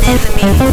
enemy.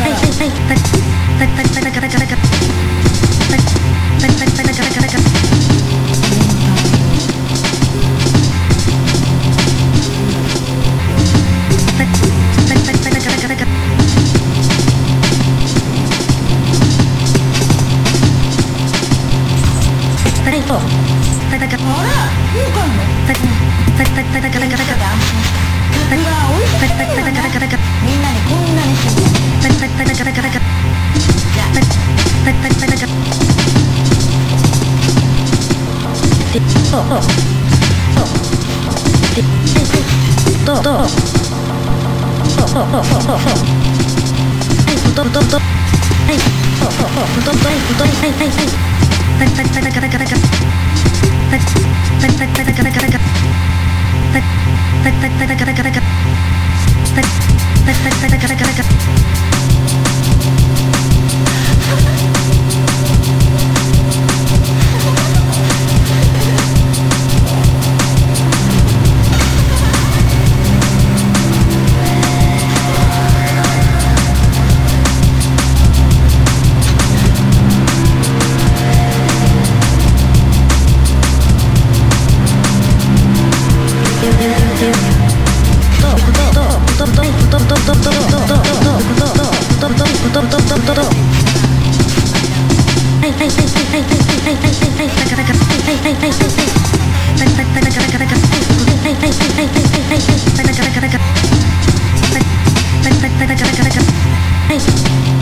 哎哎哎！哎哎哎！はい。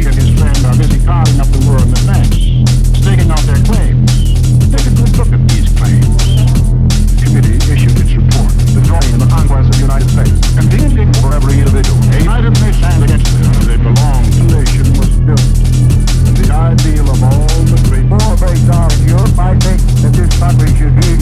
he and his friend are busy carving up the world in advance, staking out their claims. Take a good look at these claims. The committee issued its report, the joining in the Congress of the United States, and the ending for every individual. A United States stands against them They belong belongs to nation was built. The ideal of all the great war breaks out in Europe, I think that this country should be